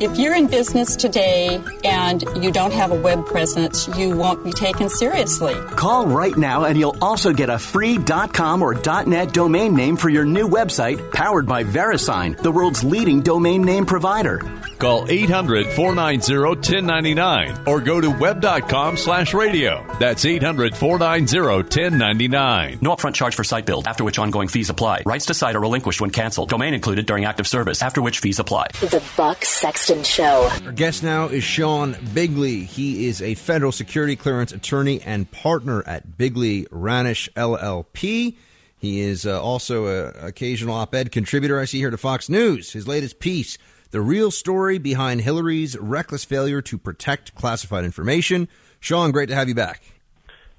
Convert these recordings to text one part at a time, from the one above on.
If you're in business today and you don't have a web presence, you won't be taken seriously. Call right now and you'll also get a free .com or .net domain name for your new website powered by VeriSign, the world's leading domain name provider. Call 800 490 1099 or go to web.com slash radio. That's 800 490 1099. No upfront charge for site build, after which ongoing fees apply. Rights to site are relinquished when canceled. Domain included during active service, after which fees apply. The Buck Sexton Show. Our guest now is Sean Bigley. He is a federal security clearance attorney and partner at Bigley Ranish LLP. He is uh, also an occasional op ed contributor I see here to Fox News. His latest piece, The Real Story Behind Hillary's Reckless Failure to Protect Classified Information. Sean, great to have you back.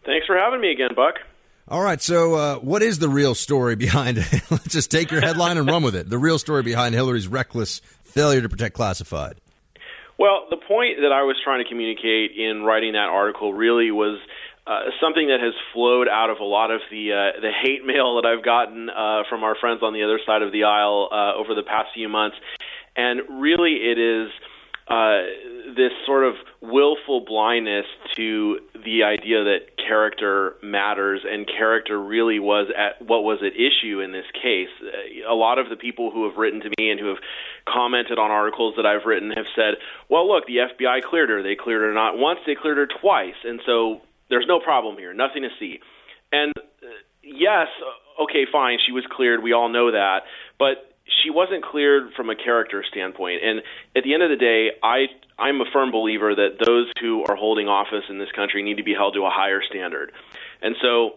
Thanks for having me again, Buck. All right, so uh, what is the real story behind it? Let's just take your headline and run with it. The real story behind Hillary's reckless failure to protect classified. Well, the point that I was trying to communicate in writing that article really was uh, something that has flowed out of a lot of the uh, the hate mail that I've gotten uh, from our friends on the other side of the aisle uh, over the past few months, and really it is uh, this sort of willful blindness to the idea that character matters and character really was at what was at issue in this case. A lot of the people who have written to me and who have commented on articles that I've written have said, "Well, look, the FBI cleared her. They cleared her not once, they cleared her twice." And so there's no problem here, nothing to see. And uh, yes, okay, fine, she was cleared. We all know that, but she wasn't cleared from a character standpoint. And at the end of the day, I I'm a firm believer that those who are holding office in this country need to be held to a higher standard. And so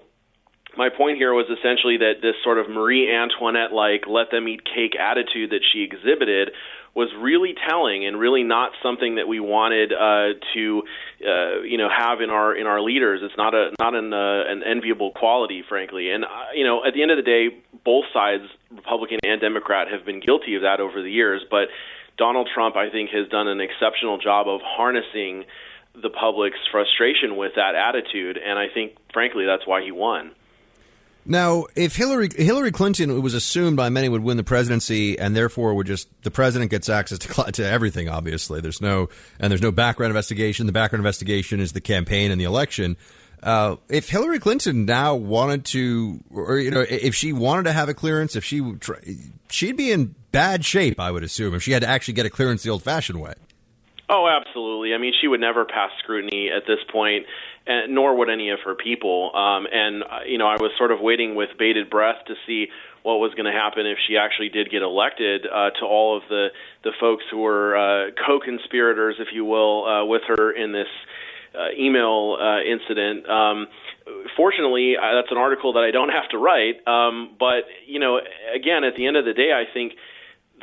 my point here was essentially that this sort of Marie Antoinette like let them eat cake attitude that she exhibited was really telling and really not something that we wanted uh, to uh, you know have in our in our leaders. It's not a not an uh, an enviable quality, frankly. And uh, you know, at the end of the day, both sides, Republican and Democrat, have been guilty of that over the years. But Donald Trump, I think, has done an exceptional job of harnessing the public's frustration with that attitude, and I think, frankly, that's why he won. Now, if Hillary Hillary Clinton it was assumed by many would win the presidency, and therefore would just the president gets access to to everything. Obviously, there's no and there's no background investigation. The background investigation is the campaign and the election. Uh, if Hillary Clinton now wanted to, or you know, if she wanted to have a clearance, if she she'd be in bad shape, I would assume, if she had to actually get a clearance the old-fashioned way. Oh, absolutely. I mean, she would never pass scrutiny at this point and nor would any of her people. Um, and uh, you know, I was sort of waiting with bated breath to see what was going to happen if she actually did get elected uh, to all of the the folks who were uh, co-conspirators, if you will, uh, with her in this uh, email uh, incident. Um, fortunately, that's an article that I don't have to write. Um, but you know, again, at the end of the day, I think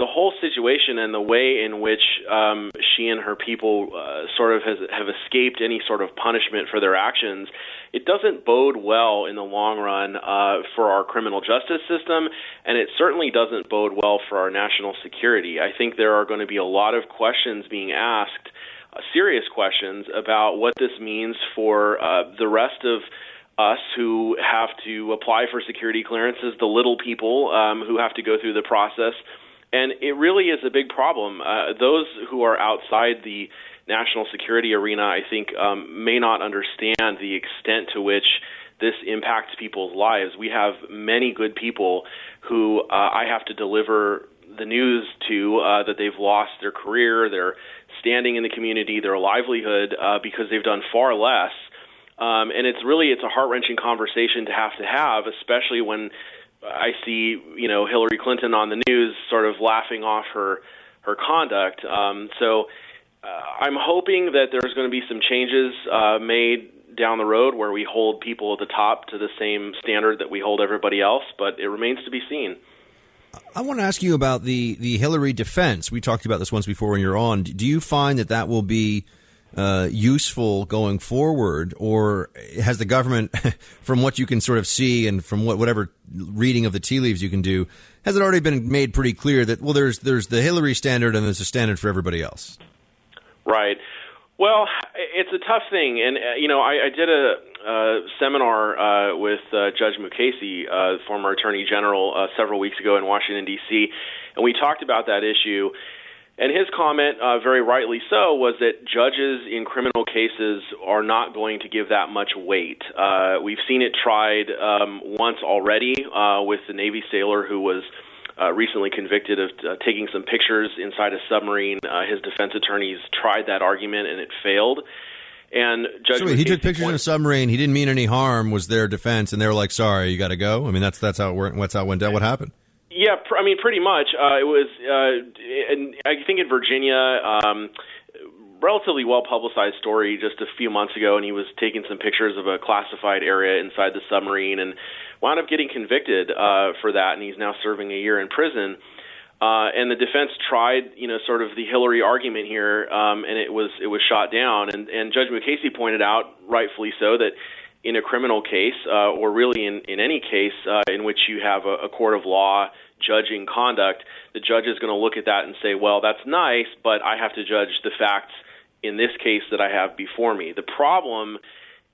the whole situation and the way in which um, she and her people uh, sort of has, have escaped any sort of punishment for their actions, it doesn't bode well in the long run uh, for our criminal justice system, and it certainly doesn't bode well for our national security. I think there are going to be a lot of questions being asked, uh, serious questions about what this means for uh, the rest of us who have to apply for security clearances, the little people um, who have to go through the process and it really is a big problem. Uh, those who are outside the national security arena, I think, um, may not understand the extent to which this impacts people's lives. We have many good people who uh, I have to deliver the news to uh, that they've lost their career, their standing in the community, their livelihood uh, because they've done far less. Um, and it's really it's a heart wrenching conversation to have to have, especially when I see you know Hillary Clinton on the news sort of laughing off her her conduct. Um, so uh, I'm hoping that there's going to be some changes uh, made down the road where we hold people at the top to the same standard that we hold everybody else, but it remains to be seen. I want to ask you about the, the Hillary defense. We talked about this once before when you're on. Do you find that that will be uh, useful going forward, or has the government, from what you can sort of see and from what whatever reading of the tea leaves you can do, has it already been made pretty clear that well, there's there's the Hillary standard and there's a standard for everybody else? Right. Well, it's a tough thing, and uh, you know, I, I did a, a seminar uh, with uh, Judge Mukasey, uh, former Attorney General, uh, several weeks ago in Washington D.C., and we talked about that issue. And his comment, uh, very rightly so, was that judges in criminal cases are not going to give that much weight. Uh, we've seen it tried um, once already uh, with the Navy sailor who was uh, recently convicted of uh, taking some pictures inside a submarine. Uh, his defense attorneys tried that argument and it failed. And Judge so wait, he took pictures in a submarine. He didn't mean any harm. Was their defense, and they were like, "Sorry, you got to go." I mean, that's that's how it went. What's how it went down. What happened? Yeah, pr- I mean, pretty much. Uh, it was, uh, and I think in Virginia, um, relatively well publicized story just a few months ago, and he was taking some pictures of a classified area inside the submarine, and wound up getting convicted uh, for that, and he's now serving a year in prison. Uh, and the defense tried, you know, sort of the Hillary argument here, um, and it was it was shot down. And, and Judge Mukasey pointed out, rightfully so, that in a criminal case, uh, or really in, in any case uh, in which you have a, a court of law judging conduct, the judge is going to look at that and say, well, that's nice, but I have to judge the facts in this case that I have before me. The problem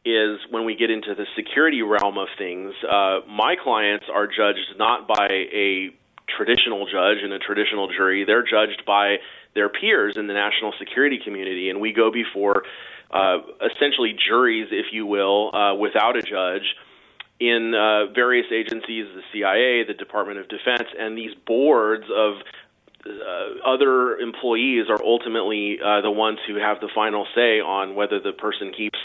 is when we get into the security realm of things, uh, my clients are judged not by a traditional judge and a traditional jury, they're judged by their peers in the national security community, and we go before uh, essentially juries, if you will, uh, without a judge in uh, various agencies, the CIA, the Department of Defense, and these boards of uh, other employees are ultimately uh, the ones who have the final say on whether the person keeps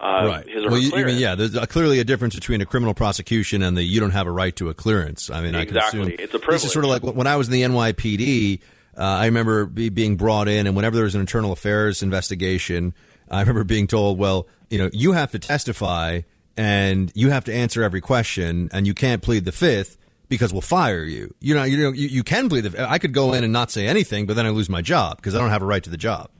uh, right. his or well, her you, you mean, yeah, there's clearly a difference between a criminal prosecution and the you don't have a right to a clearance. I mean, I can Exactly. assume It's a This is sort of like when I was in the NYPD. Uh, I remember be, being brought in, and whenever there was an internal affairs investigation, I remember being told, "Well, you know, you have to testify and you have to answer every question, and you can't plead the fifth because we'll fire you. You know, you know, you, you can plead the. I could go in and not say anything, but then I lose my job because I don't have a right to the job.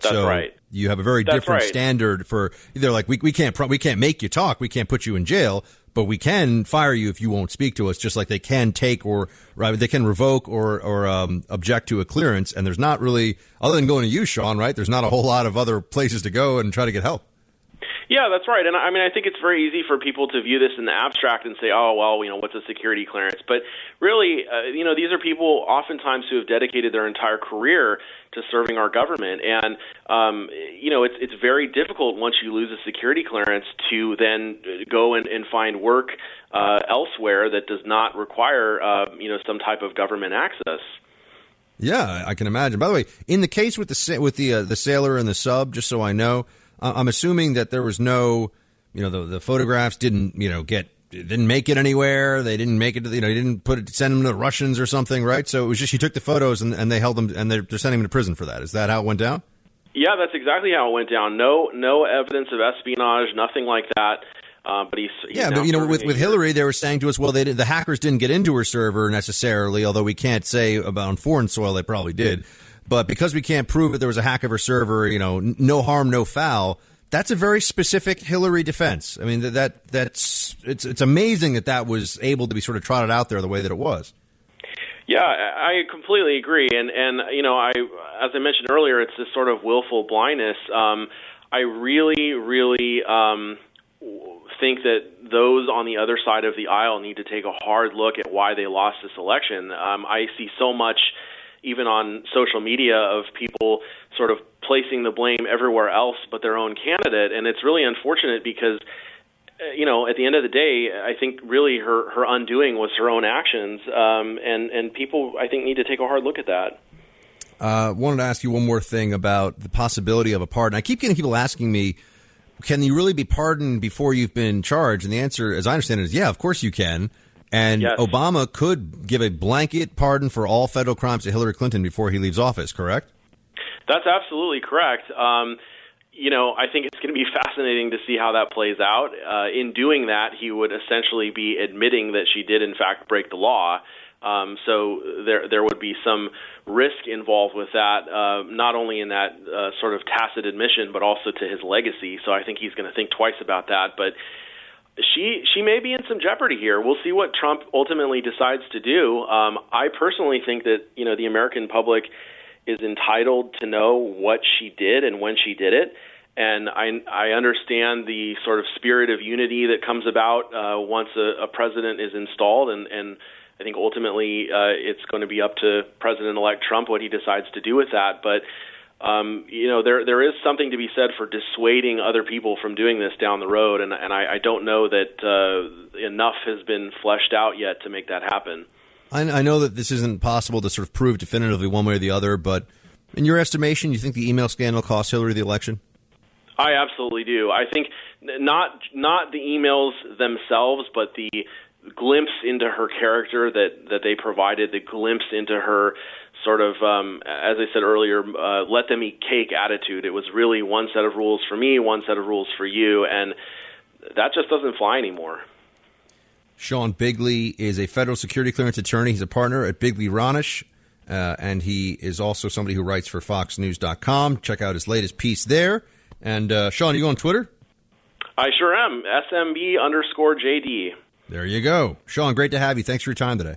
That's so right. You have a very That's different right. standard for. They're like, we we can't we can't make you talk. We can't put you in jail. But we can fire you if you won't speak to us, just like they can take or right, they can revoke or or um, object to a clearance. And there's not really, other than going to you, Sean, right? There's not a whole lot of other places to go and try to get help. Yeah, that's right. And I mean, I think it's very easy for people to view this in the abstract and say, "Oh, well, you know, what's a security clearance?" But really, uh, you know, these are people oftentimes who have dedicated their entire career to serving our government, and um, you know, it's it's very difficult once you lose a security clearance to then uh, go and, and find work uh, elsewhere that does not require, uh, you know, some type of government access. Yeah, I can imagine. By the way, in the case with the with the uh, the sailor and the sub, just so I know, I'm assuming that there was no, you know, the the photographs didn't, you know, get didn't make it anywhere. They didn't make it. to You know, you didn't put it send them to the Russians or something, right? So it was just you took the photos and, and they held them and they're, they're sending them to prison for that. Is that how it went down? Yeah, that's exactly how it went down. No, no evidence of espionage, nothing like that. Uh, but he's, he's yeah, but you know, with with. Hillary, they were saying to us, well, they did, the hackers didn't get into her server necessarily, although we can't say about on foreign soil they probably did. But because we can't prove that there was a hack of her server, you know, no harm, no foul. That's a very specific Hillary defense. I mean, that, that that's it's it's amazing that that was able to be sort of trotted out there the way that it was. Yeah, I I completely agree, and and you know, I as I mentioned earlier, it's this sort of willful blindness. Um, I really, really um, think that those on the other side of the aisle need to take a hard look at why they lost this election. Um, I see so much, even on social media, of people sort of placing the blame everywhere else but their own candidate, and it's really unfortunate because uh, you know, at the end of the day, I think really her her undoing was her own actions, um, and and people I think need to take a hard look at that. Uh, wanted to ask you one more thing about the possibility of a pardon. I keep getting people asking me, can you really be pardoned before you've been charged? And the answer, as I understand it, is yeah, of course you can. And Yes. Obama could give a blanket pardon for all federal crimes to Hillary Clinton before he leaves office, correct? That's absolutely correct. Um, you know, I think it's going to be fascinating to see how that plays out. Uh, in doing that, he would essentially be admitting that she did, in fact, break the law. Um, so there there would be some risk involved with that, uh, not only in that uh, sort of tacit admission, but also to his legacy. So I think he's going to think twice about that. But she she may be in some jeopardy here. We'll see what Trump ultimately decides to do. Um, I personally think that you know the American public is entitled to know what she did and when she did it. And I, I understand the sort of spirit of unity that comes about uh, once a, a president is installed, and, and I think ultimately uh, it's going to be up to President-elect Trump what he decides to do with that. But um, you know, there there is something to be said for dissuading other people from doing this down the road, and and I, I don't know that uh, enough has been fleshed out yet to make that happen. I, I know that this isn't possible to sort of prove definitively one way or the other, but in your estimation, you think the email scandal cost Hillary the election? I absolutely do. I think not not the emails themselves, but the glimpse into her character that that they provided, the glimpse into her sort of, um, as I said earlier, uh, let them eat cake attitude. It was really one set of rules for me, one set of rules for you, and that just doesn't fly anymore. Sean Bigley is a federal security clearance attorney. He's a partner at Bigley Ranish, uh, and he is also somebody who writes for FoxNews.com. Check out his latest piece there. And uh, Sean, are you on Twitter? I sure am. SMB underscore JD. There you go. Sean, great to have you. Thanks for your time today.